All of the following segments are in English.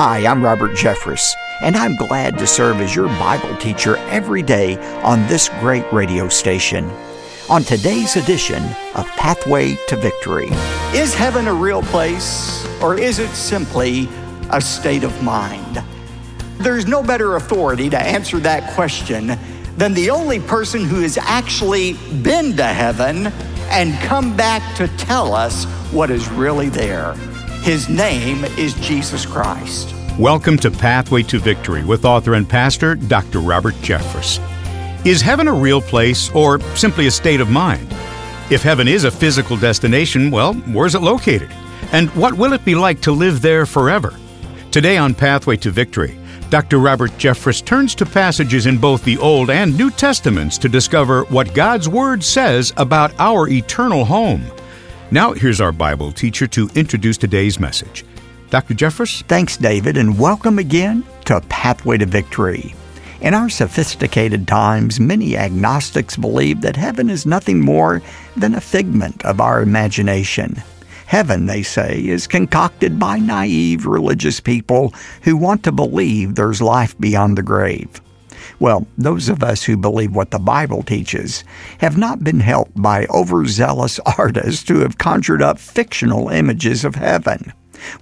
Hi, I'm Robert Jeffress, and I'm glad to serve as your Bible teacher every day on this great radio station. On today's edition of Pathway to Victory, is heaven a real place, or is it simply a state of mind? There's no better authority to answer that question than the only person who has actually been to heaven and come back to tell us what is really there. His name is Jesus Christ. Welcome to Pathway to Victory with author and pastor Dr. Robert Jeffress. Is heaven a real place or simply a state of mind? If heaven is a physical destination, well, where's it located? And what will it be like to live there forever? Today on Pathway to Victory, Dr. Robert Jeffress turns to passages in both the Old and New Testaments to discover what God's Word says about our eternal home. Now, here's our Bible teacher to introduce today's message. Dr. Jeffress? Thanks, David, and welcome again to Pathway to Victory. In our sophisticated times, many agnostics believe that heaven is nothing more than a figment of our imagination. Heaven, they say, is concocted by naive religious people who want to believe there's life beyond the grave. Well, those of us who believe what the Bible teaches have not been helped by overzealous artists who have conjured up fictional images of heaven.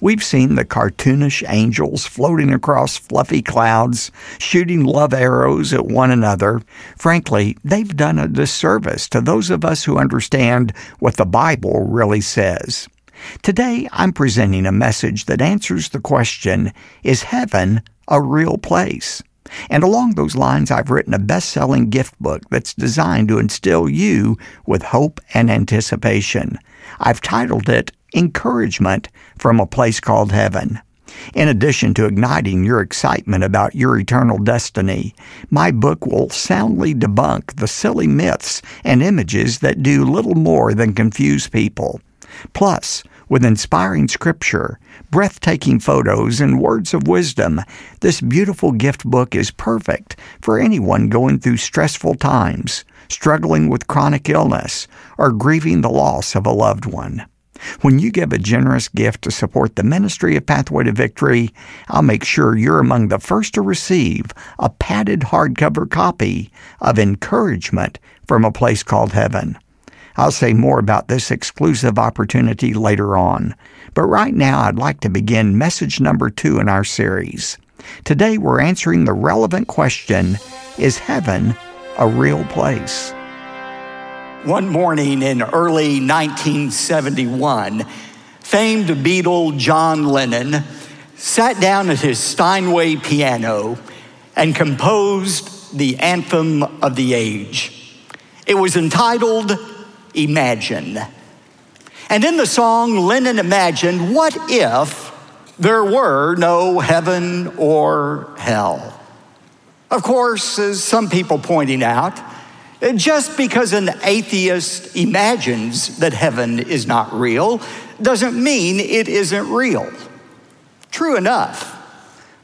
We've seen the cartoonish angels floating across fluffy clouds, shooting love arrows at one another. Frankly, they've done a disservice to those of us who understand what the Bible really says. Today, I'm presenting a message that answers the question Is heaven a real place? And along those lines, I've written a best selling gift book that's designed to instill you with hope and anticipation. I've titled it Encouragement from a Place Called Heaven. In addition to igniting your excitement about your eternal destiny, my book will soundly debunk the silly myths and images that do little more than confuse people. Plus, with inspiring scripture, breathtaking photos, and words of wisdom, this beautiful gift book is perfect for anyone going through stressful times, struggling with chronic illness, or grieving the loss of a loved one. When you give a generous gift to support the ministry of Pathway to Victory, I'll make sure you're among the first to receive a padded hardcover copy of Encouragement from a Place Called Heaven. I'll say more about this exclusive opportunity later on. But right now, I'd like to begin message number two in our series. Today, we're answering the relevant question Is heaven a real place? One morning in early 1971, famed Beatle John Lennon sat down at his Steinway piano and composed the anthem of the age. It was entitled imagine. And in the song, Lennon imagined what if there were no heaven or hell? Of course, as some people pointing out, just because an atheist imagines that heaven is not real doesn't mean it isn't real. True enough.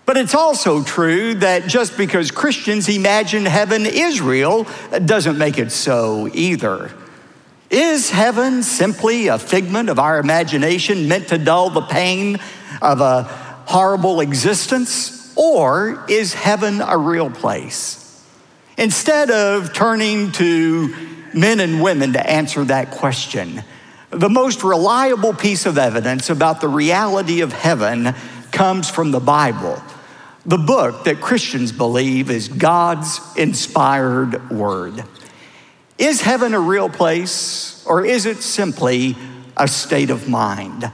But it's also true that just because Christians imagine heaven is real doesn't make it so either. Is heaven simply a figment of our imagination meant to dull the pain of a horrible existence? Or is heaven a real place? Instead of turning to men and women to answer that question, the most reliable piece of evidence about the reality of heaven comes from the Bible, the book that Christians believe is God's inspired word. Is heaven a real place or is it simply a state of mind? Uh,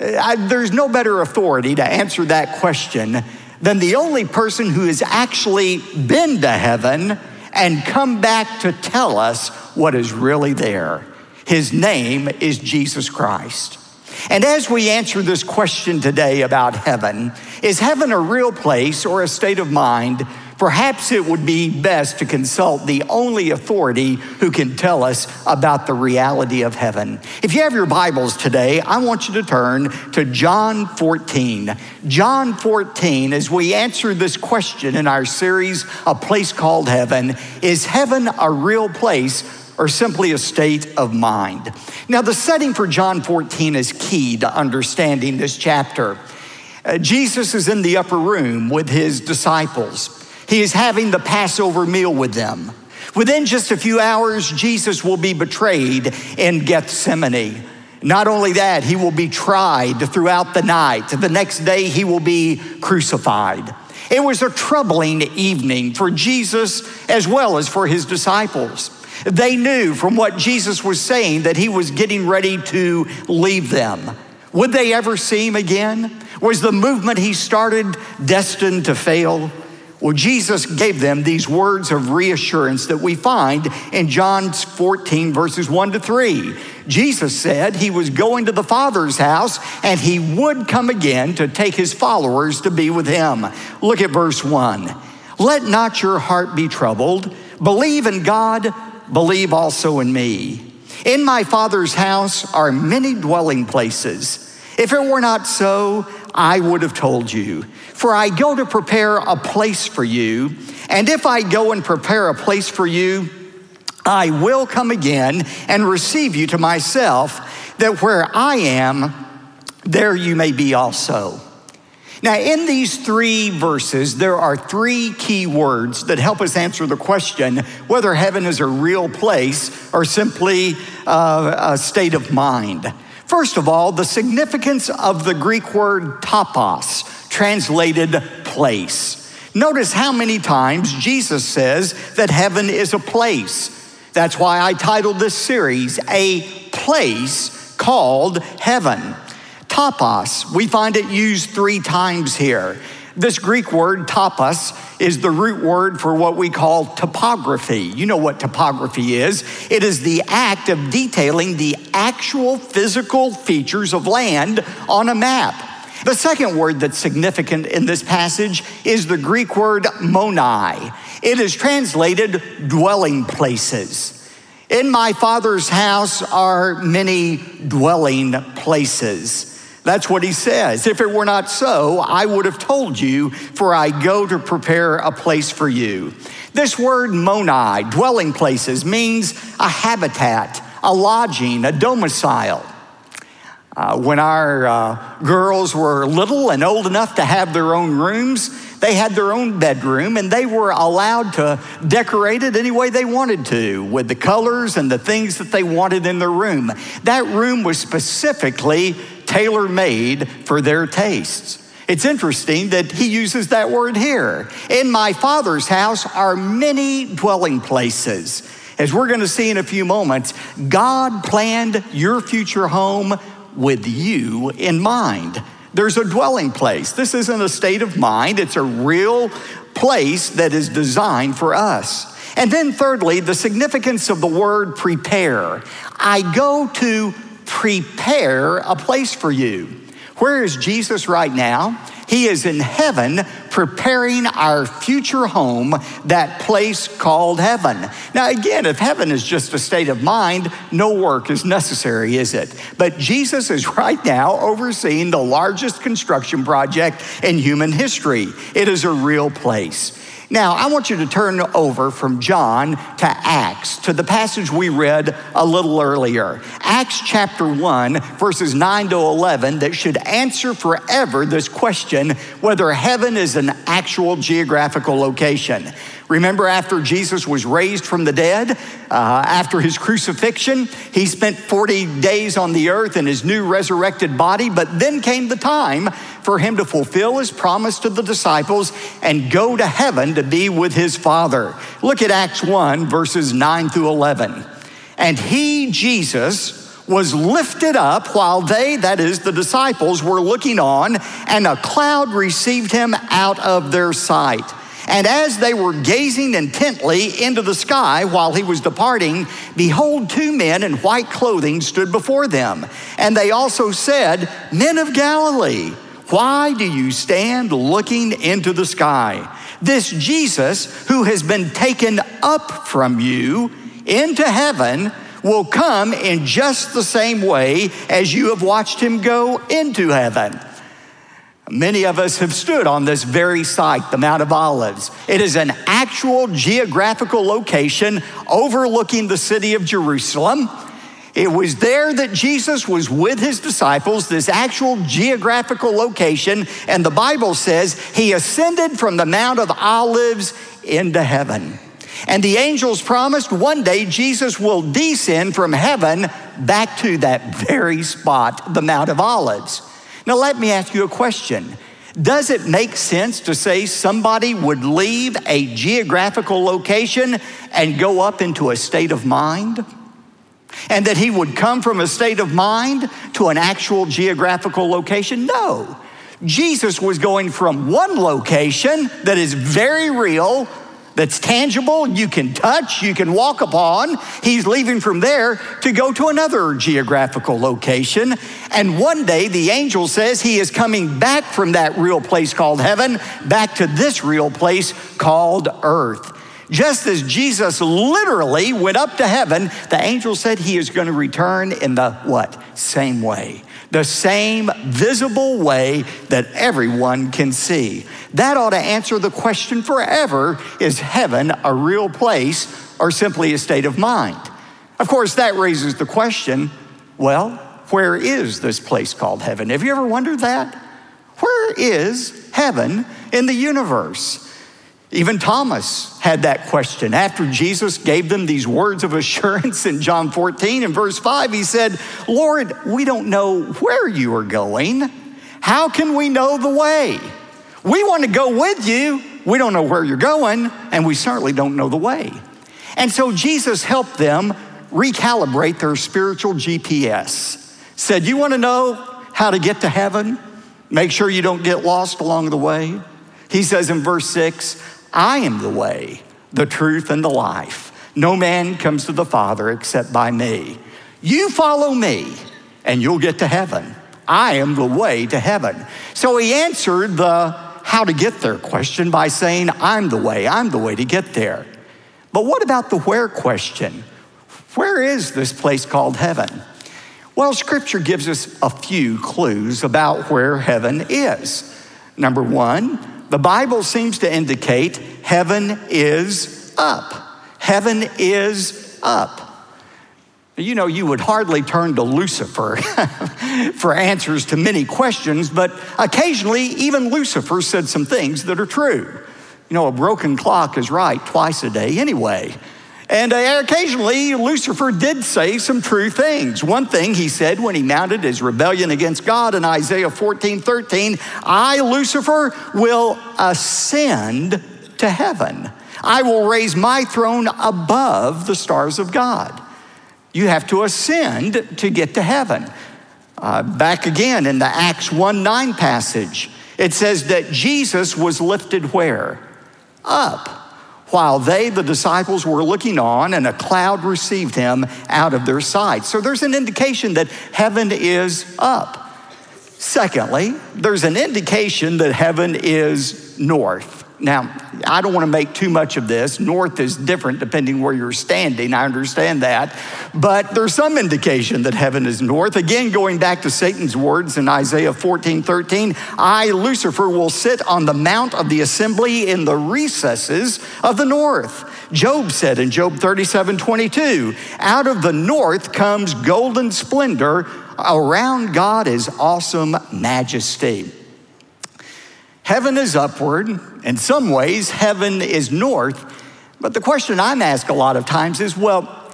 I, there's no better authority to answer that question than the only person who has actually been to heaven and come back to tell us what is really there. His name is Jesus Christ. And as we answer this question today about heaven, is heaven a real place or a state of mind? Perhaps it would be best to consult the only authority who can tell us about the reality of heaven. If you have your Bibles today, I want you to turn to John 14. John 14, as we answer this question in our series, A Place Called Heaven, is heaven a real place or simply a state of mind? Now, the setting for John 14 is key to understanding this chapter. Uh, Jesus is in the upper room with his disciples. He is having the Passover meal with them. Within just a few hours, Jesus will be betrayed in Gethsemane. Not only that, he will be tried throughout the night. The next day, he will be crucified. It was a troubling evening for Jesus as well as for his disciples. They knew from what Jesus was saying that he was getting ready to leave them. Would they ever see him again? Was the movement he started destined to fail? Well, Jesus gave them these words of reassurance that we find in John 14, verses 1 to 3. Jesus said he was going to the Father's house and he would come again to take his followers to be with him. Look at verse 1. Let not your heart be troubled. Believe in God, believe also in me. In my Father's house are many dwelling places. If it were not so, I would have told you. For I go to prepare a place for you. And if I go and prepare a place for you, I will come again and receive you to myself, that where I am, there you may be also. Now, in these three verses, there are three key words that help us answer the question whether heaven is a real place or simply uh, a state of mind. First of all, the significance of the Greek word topos translated place. Notice how many times Jesus says that heaven is a place. That's why I titled this series, A Place Called Heaven. Topos, we find it used three times here. This Greek word, topos, is the root word for what we call topography. You know what topography is it is the act of detailing the actual physical features of land on a map. The second word that's significant in this passage is the Greek word monai. It is translated dwelling places. In my father's house are many dwelling places. That's what he says. If it were not so, I would have told you, for I go to prepare a place for you. This word monai, dwelling places, means a habitat, a lodging, a domicile. Uh, when our uh, girls were little and old enough to have their own rooms, they had their own bedroom and they were allowed to decorate it any way they wanted to with the colors and the things that they wanted in their room. That room was specifically tailor made for their tastes. It's interesting that he uses that word here. In my father's house are many dwelling places. As we're going to see in a few moments, God planned your future home with you in mind. There's a dwelling place. This isn't a state of mind, it's a real place that is designed for us. And then, thirdly, the significance of the word prepare. I go to prepare a place for you. Where is Jesus right now? He is in heaven preparing our future home, that place called heaven. Now, again, if heaven is just a state of mind, no work is necessary, is it? But Jesus is right now overseeing the largest construction project in human history. It is a real place. Now, I want you to turn over from John to Acts, to the passage we read a little earlier. Acts chapter 1, verses 9 to 11, that should answer forever this question whether heaven is an actual geographical location. Remember, after Jesus was raised from the dead, uh, after his crucifixion, he spent 40 days on the earth in his new resurrected body, but then came the time for him to fulfill his promise to the disciples and go to heaven to be with his Father. Look at Acts 1, verses 9 through 11. And he, Jesus, was lifted up while they, that is, the disciples, were looking on, and a cloud received him out of their sight. And as they were gazing intently into the sky while he was departing, behold, two men in white clothing stood before them. And they also said, Men of Galilee, why do you stand looking into the sky? This Jesus, who has been taken up from you into heaven, will come in just the same way as you have watched him go into heaven. Many of us have stood on this very site, the Mount of Olives. It is an actual geographical location overlooking the city of Jerusalem. It was there that Jesus was with his disciples, this actual geographical location, and the Bible says he ascended from the Mount of Olives into heaven. And the angels promised one day Jesus will descend from heaven back to that very spot, the Mount of Olives. Now, let me ask you a question. Does it make sense to say somebody would leave a geographical location and go up into a state of mind? And that he would come from a state of mind to an actual geographical location? No. Jesus was going from one location that is very real that's tangible, you can touch, you can walk upon. He's leaving from there to go to another geographical location. And one day the angel says he is coming back from that real place called heaven back to this real place called earth. Just as Jesus literally went up to heaven, the angel said he is going to return in the what? Same way the same visible way that everyone can see. That ought to answer the question forever is heaven a real place or simply a state of mind? Of course, that raises the question well, where is this place called heaven? Have you ever wondered that? Where is heaven in the universe? Even Thomas had that question. After Jesus gave them these words of assurance in John 14 and verse 5, he said, Lord, we don't know where you are going. How can we know the way? We want to go with you. We don't know where you're going, and we certainly don't know the way. And so Jesus helped them recalibrate their spiritual GPS. Said, You want to know how to get to heaven? Make sure you don't get lost along the way. He says in verse 6, I am the way, the truth, and the life. No man comes to the Father except by me. You follow me, and you'll get to heaven. I am the way to heaven. So he answered the how to get there question by saying, I'm the way, I'm the way to get there. But what about the where question? Where is this place called heaven? Well, scripture gives us a few clues about where heaven is. Number one, the Bible seems to indicate heaven is up. Heaven is up. You know, you would hardly turn to Lucifer for answers to many questions, but occasionally even Lucifer said some things that are true. You know, a broken clock is right twice a day anyway. And uh, occasionally, Lucifer did say some true things. One thing he said when he mounted his rebellion against God in Isaiah 14 13, I, Lucifer, will ascend to heaven. I will raise my throne above the stars of God. You have to ascend to get to heaven. Uh, back again in the Acts 1 9 passage, it says that Jesus was lifted where? Up while they, the disciples, were looking on, and a cloud received him out of their sight. So there's an indication that heaven is up. Secondly, there's an indication that heaven is north. Now, I don't want to make too much of this. North is different depending where you're standing. I understand that. But there's some indication that heaven is north. Again, going back to Satan's words in Isaiah 14 13, I, Lucifer, will sit on the mount of the assembly in the recesses of the north. Job said in Job 37 22, out of the north comes golden splendor, around God is awesome majesty. Heaven is upward. In some ways, heaven is north. But the question I'm asked a lot of times is well,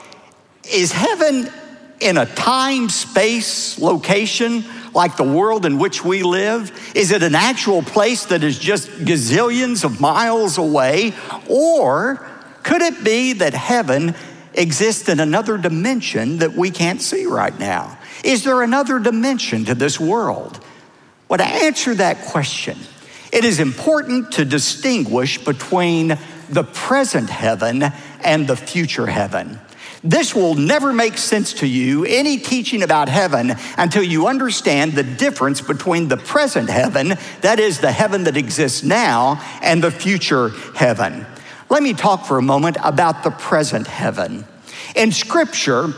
is heaven in a time, space, location like the world in which we live? Is it an actual place that is just gazillions of miles away? Or could it be that heaven exists in another dimension that we can't see right now? Is there another dimension to this world? Well, to answer that question, it is important to distinguish between the present heaven and the future heaven. This will never make sense to you, any teaching about heaven, until you understand the difference between the present heaven, that is the heaven that exists now, and the future heaven. Let me talk for a moment about the present heaven. In Scripture,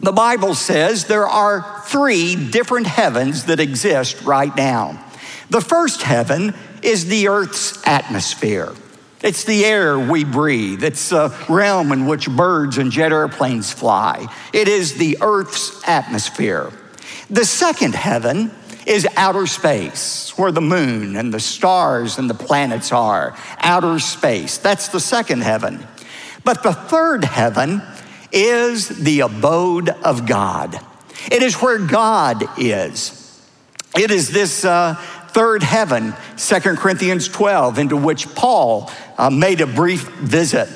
the Bible says there are three different heavens that exist right now. The first heaven is the earth's atmosphere. It's the air we breathe. It's the realm in which birds and jet airplanes fly. It is the earth's atmosphere. The second heaven is outer space, where the moon and the stars and the planets are. Outer space. That's the second heaven. But the third heaven is the abode of God. It is where God is. It is this uh, third heaven, 2 Corinthians 12, into which Paul uh, made a brief visit.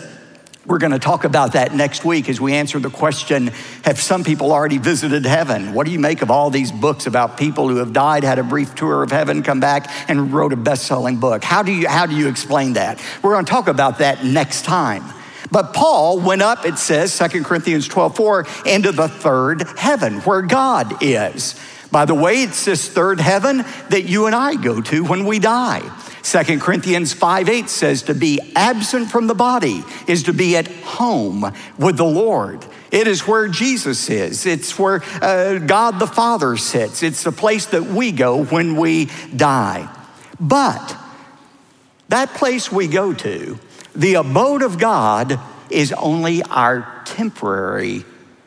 We're going to talk about that next week as we answer the question Have some people already visited heaven? What do you make of all these books about people who have died, had a brief tour of heaven, come back, and wrote a best selling book? How do, you, how do you explain that? We're going to talk about that next time. But Paul went up, it says, 2 Corinthians 12 4, into the third heaven where God is. By the way, it's this third heaven that you and I go to when we die. 2 Corinthians 5 8 says to be absent from the body is to be at home with the Lord. It is where Jesus is. It's where uh, God the Father sits. It's the place that we go when we die. But that place we go to, the abode of God, is only our temporary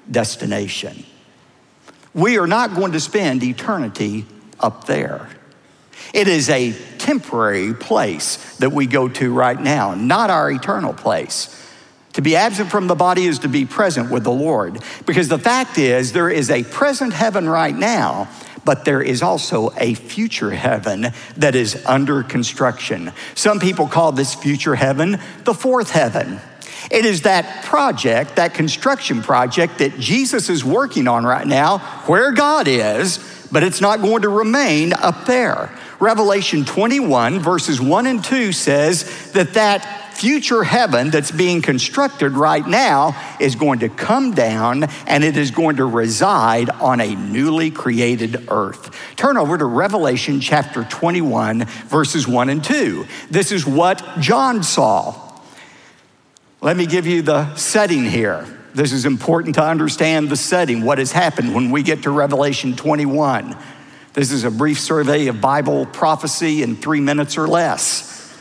destination. We are not going to spend eternity up there. It is a temporary place that we go to right now, not our eternal place. To be absent from the body is to be present with the Lord. Because the fact is, there is a present heaven right now, but there is also a future heaven that is under construction. Some people call this future heaven the fourth heaven. It is that project, that construction project that Jesus is working on right now, where God is, but it's not going to remain up there. Revelation 21, verses 1 and 2 says that that future heaven that's being constructed right now is going to come down and it is going to reside on a newly created earth. Turn over to Revelation chapter 21, verses 1 and 2. This is what John saw. Let me give you the setting here. This is important to understand the setting, what has happened when we get to Revelation 21. This is a brief survey of Bible prophecy in three minutes or less.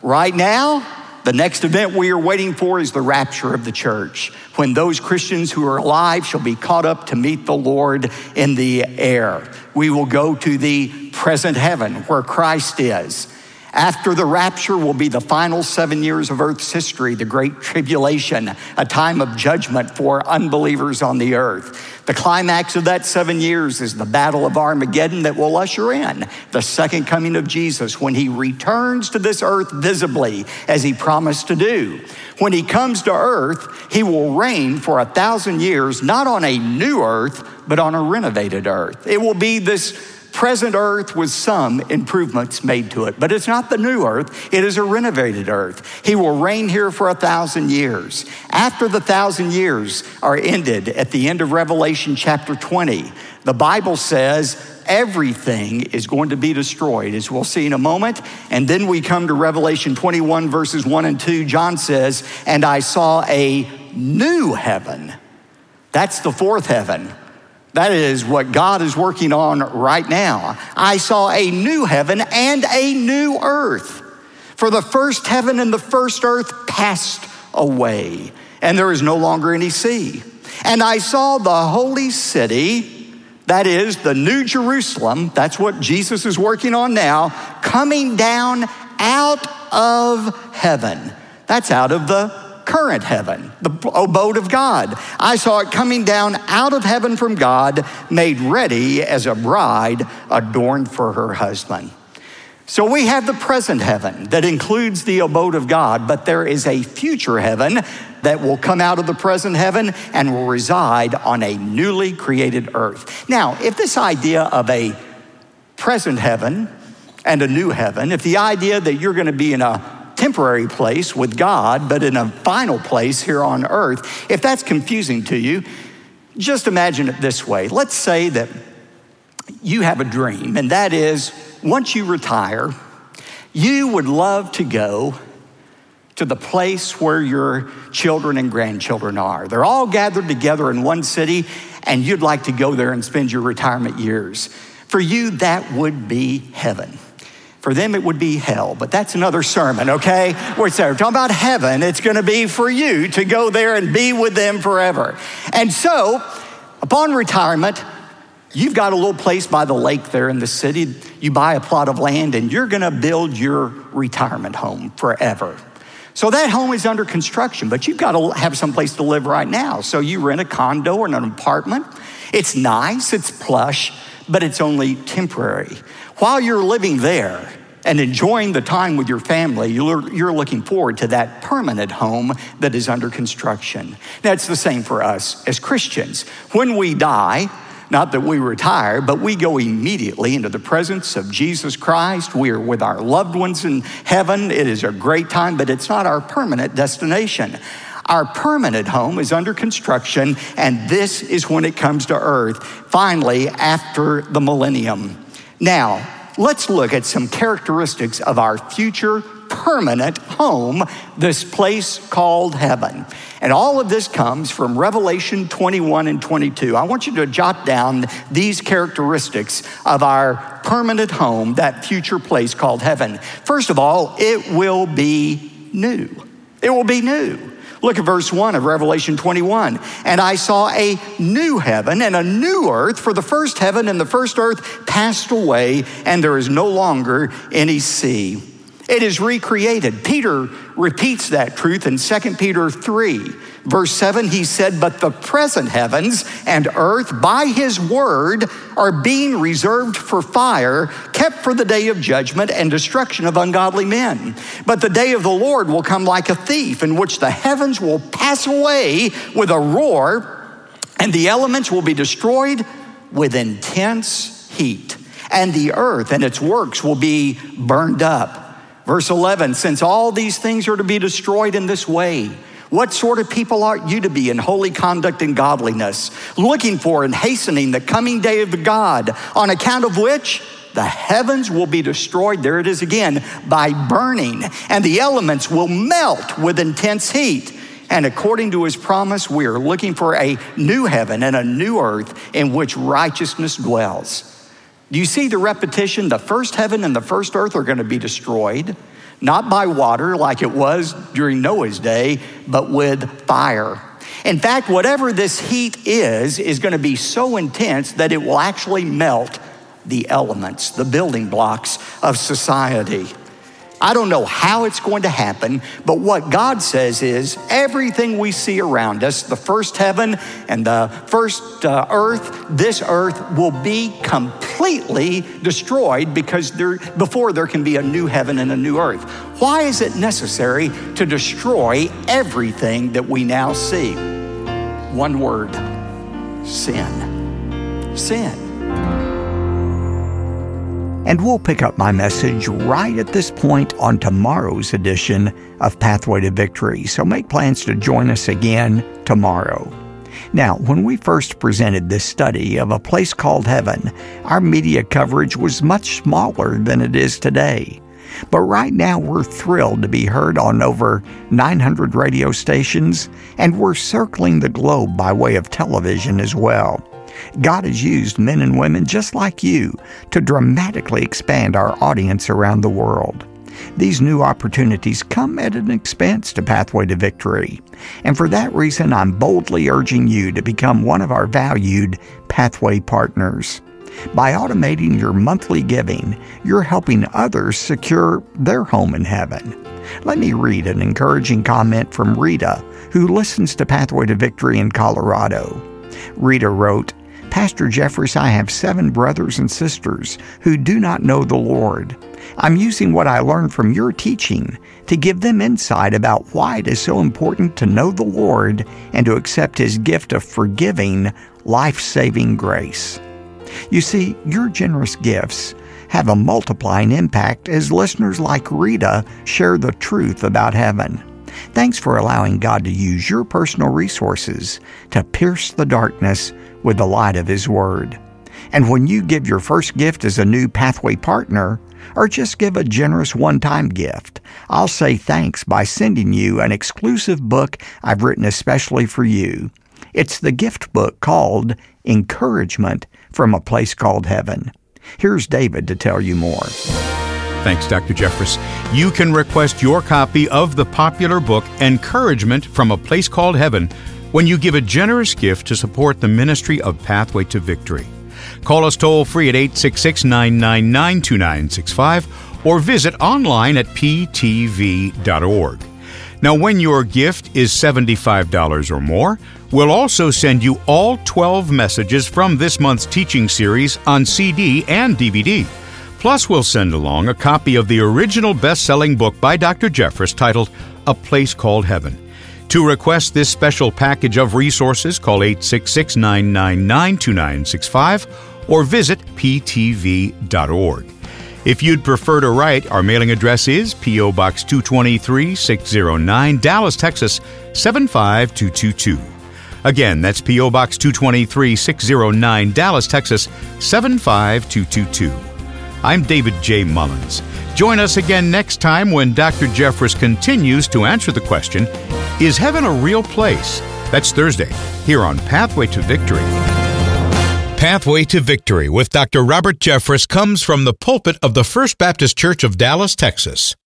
Right now, the next event we are waiting for is the rapture of the church, when those Christians who are alive shall be caught up to meet the Lord in the air. We will go to the present heaven where Christ is. After the rapture will be the final seven years of Earth's history, the Great Tribulation, a time of judgment for unbelievers on the earth. The climax of that seven years is the Battle of Armageddon that will usher in the second coming of Jesus when he returns to this earth visibly as he promised to do. When he comes to earth, he will reign for a thousand years, not on a new earth, but on a renovated earth. It will be this present earth with some improvements made to it, but it's not the new earth, it is a renovated earth. He will reign here for a thousand years. After the thousand years are ended at the end of Revelation chapter 20, the Bible says everything is going to be destroyed, as we'll see in a moment. And then we come to Revelation 21, verses 1 and 2. John says, And I saw a new heaven. That's the fourth heaven that is what God is working on right now. I saw a new heaven and a new earth. For the first heaven and the first earth passed away, and there is no longer any sea. And I saw the holy city, that is the New Jerusalem, that's what Jesus is working on now, coming down out of heaven. That's out of the current heaven, the abode of God. I saw it coming down out of heaven from God, made ready as a bride adorned for her husband. So we have the present heaven that includes the abode of God, but there is a future heaven that will come out of the present heaven and will reside on a newly created earth. Now, if this idea of a present heaven and a new heaven, if the idea that you're going to be in a temporary place with God, but in a final place here on earth, if that's confusing to you, just imagine it this way. Let's say that you have a dream, and that is once you retire, you would love to go to the place where your children and grandchildren are. They're all gathered together in one city, and you'd like to go there and spend your retirement years. For you, that would be heaven. For them, it would be hell, but that's another sermon, okay? We're talking about heaven. It's going to be for you to go there and be with them forever. And so, upon retirement, you've got a little place by the lake there in the city. You buy a plot of land and you're going to build your retirement home forever. So that home is under construction, but you've got to have some place to live right now. So you rent a condo or an apartment. It's nice, it's plush, but it's only temporary. While you're living there and enjoying the time with your family, you're, looking forward to that permanent home that is under construction. It's the same for us as Christians. When we die, not that we retire, but we go immediately into the presence of Jesus Christ. We are with our loved ones in heaven. It is a great time, but it's not our permanent destination. Our permanent home is under construction, and this is when it comes to earth, finally, after the millennium. Now, let's look at some characteristics of our future permanent home, this place called heaven. And all of this comes from Revelation 21 and 22. I want you to jot down these characteristics of our permanent home, that future place called heaven. First of all, it will be new. It will be new. Look at verse 1 of Revelation 21. And I saw a new heaven and a new earth, for the first heaven and the first earth passed away, and there is no longer any sea. It is recreated. Peter repeats that truth in 2 Peter 3. Verse 7, he said, But the present heavens and earth by his word are being reserved for fire, kept for the day of judgment and destruction of ungodly men. But the day of the Lord will come like a thief, in which the heavens will pass away with a roar, and the elements will be destroyed with intense heat, and the earth and its works will be burned up. Verse 11, since all these things are to be destroyed in this way, what sort of people ought you to be in holy conduct and godliness, looking for and hastening the coming day of God, on account of which the heavens will be destroyed, there it is again, by burning, and the elements will melt with intense heat. And according to his promise, we are looking for a new heaven and a new earth in which righteousness dwells. Do you see the repetition? The first heaven and the first earth are going to be destroyed, not by water like it was during Noah's day, but with fire. In fact, whatever this heat is, is going to be so intense that it will actually melt the elements, the building blocks of society. I don't know how it's going to happen, but what God says is everything we see around us, the first heaven and the first uh, earth, this earth will be completely destroyed because there, before there can be a new heaven and a new earth. Why is it necessary to destroy everything that we now see? One word sin. Sin. And we'll pick up my message right at this point on tomorrow's edition of Pathway to Victory. So make plans to join us again tomorrow. Now, when we first presented this study of a place called heaven, our media coverage was much smaller than it is today. But right now, we're thrilled to be heard on over 900 radio stations, and we're circling the globe by way of television as well. God has used men and women just like you to dramatically expand our audience around the world. These new opportunities come at an expense to Pathway to Victory. And for that reason, I'm boldly urging you to become one of our valued Pathway partners. By automating your monthly giving, you're helping others secure their home in heaven. Let me read an encouraging comment from Rita, who listens to Pathway to Victory in Colorado. Rita wrote, Pastor Jeffress, I have seven brothers and sisters who do not know the Lord. I'm using what I learned from your teaching to give them insight about why it is so important to know the Lord and to accept His gift of forgiving, life saving grace. You see, your generous gifts have a multiplying impact as listeners like Rita share the truth about heaven. Thanks for allowing God to use your personal resources to pierce the darkness with the light of His Word. And when you give your first gift as a new Pathway partner, or just give a generous one time gift, I'll say thanks by sending you an exclusive book I've written especially for you. It's the gift book called Encouragement from a Place Called Heaven. Here's David to tell you more. Thanks, Dr. Jeffress. You can request your copy of the popular book Encouragement from a Place Called Heaven when you give a generous gift to support the ministry of Pathway to Victory. Call us toll free at 866 999 2965 or visit online at ptv.org. Now, when your gift is $75 or more, we'll also send you all 12 messages from this month's teaching series on CD and DVD. Plus, we'll send along a copy of the original best selling book by Dr. Jeffress titled A Place Called Heaven. To request this special package of resources, call 866 999 2965 or visit ptv.org. If you'd prefer to write, our mailing address is P.O. Box 223 609, Dallas, Texas 75222. Again, that's P.O. Box 223 609, Dallas, Texas 75222. I'm David J. Mullins. Join us again next time when Dr. Jeffress continues to answer the question Is heaven a real place? That's Thursday, here on Pathway to Victory. Pathway to Victory with Dr. Robert Jeffress comes from the pulpit of the First Baptist Church of Dallas, Texas.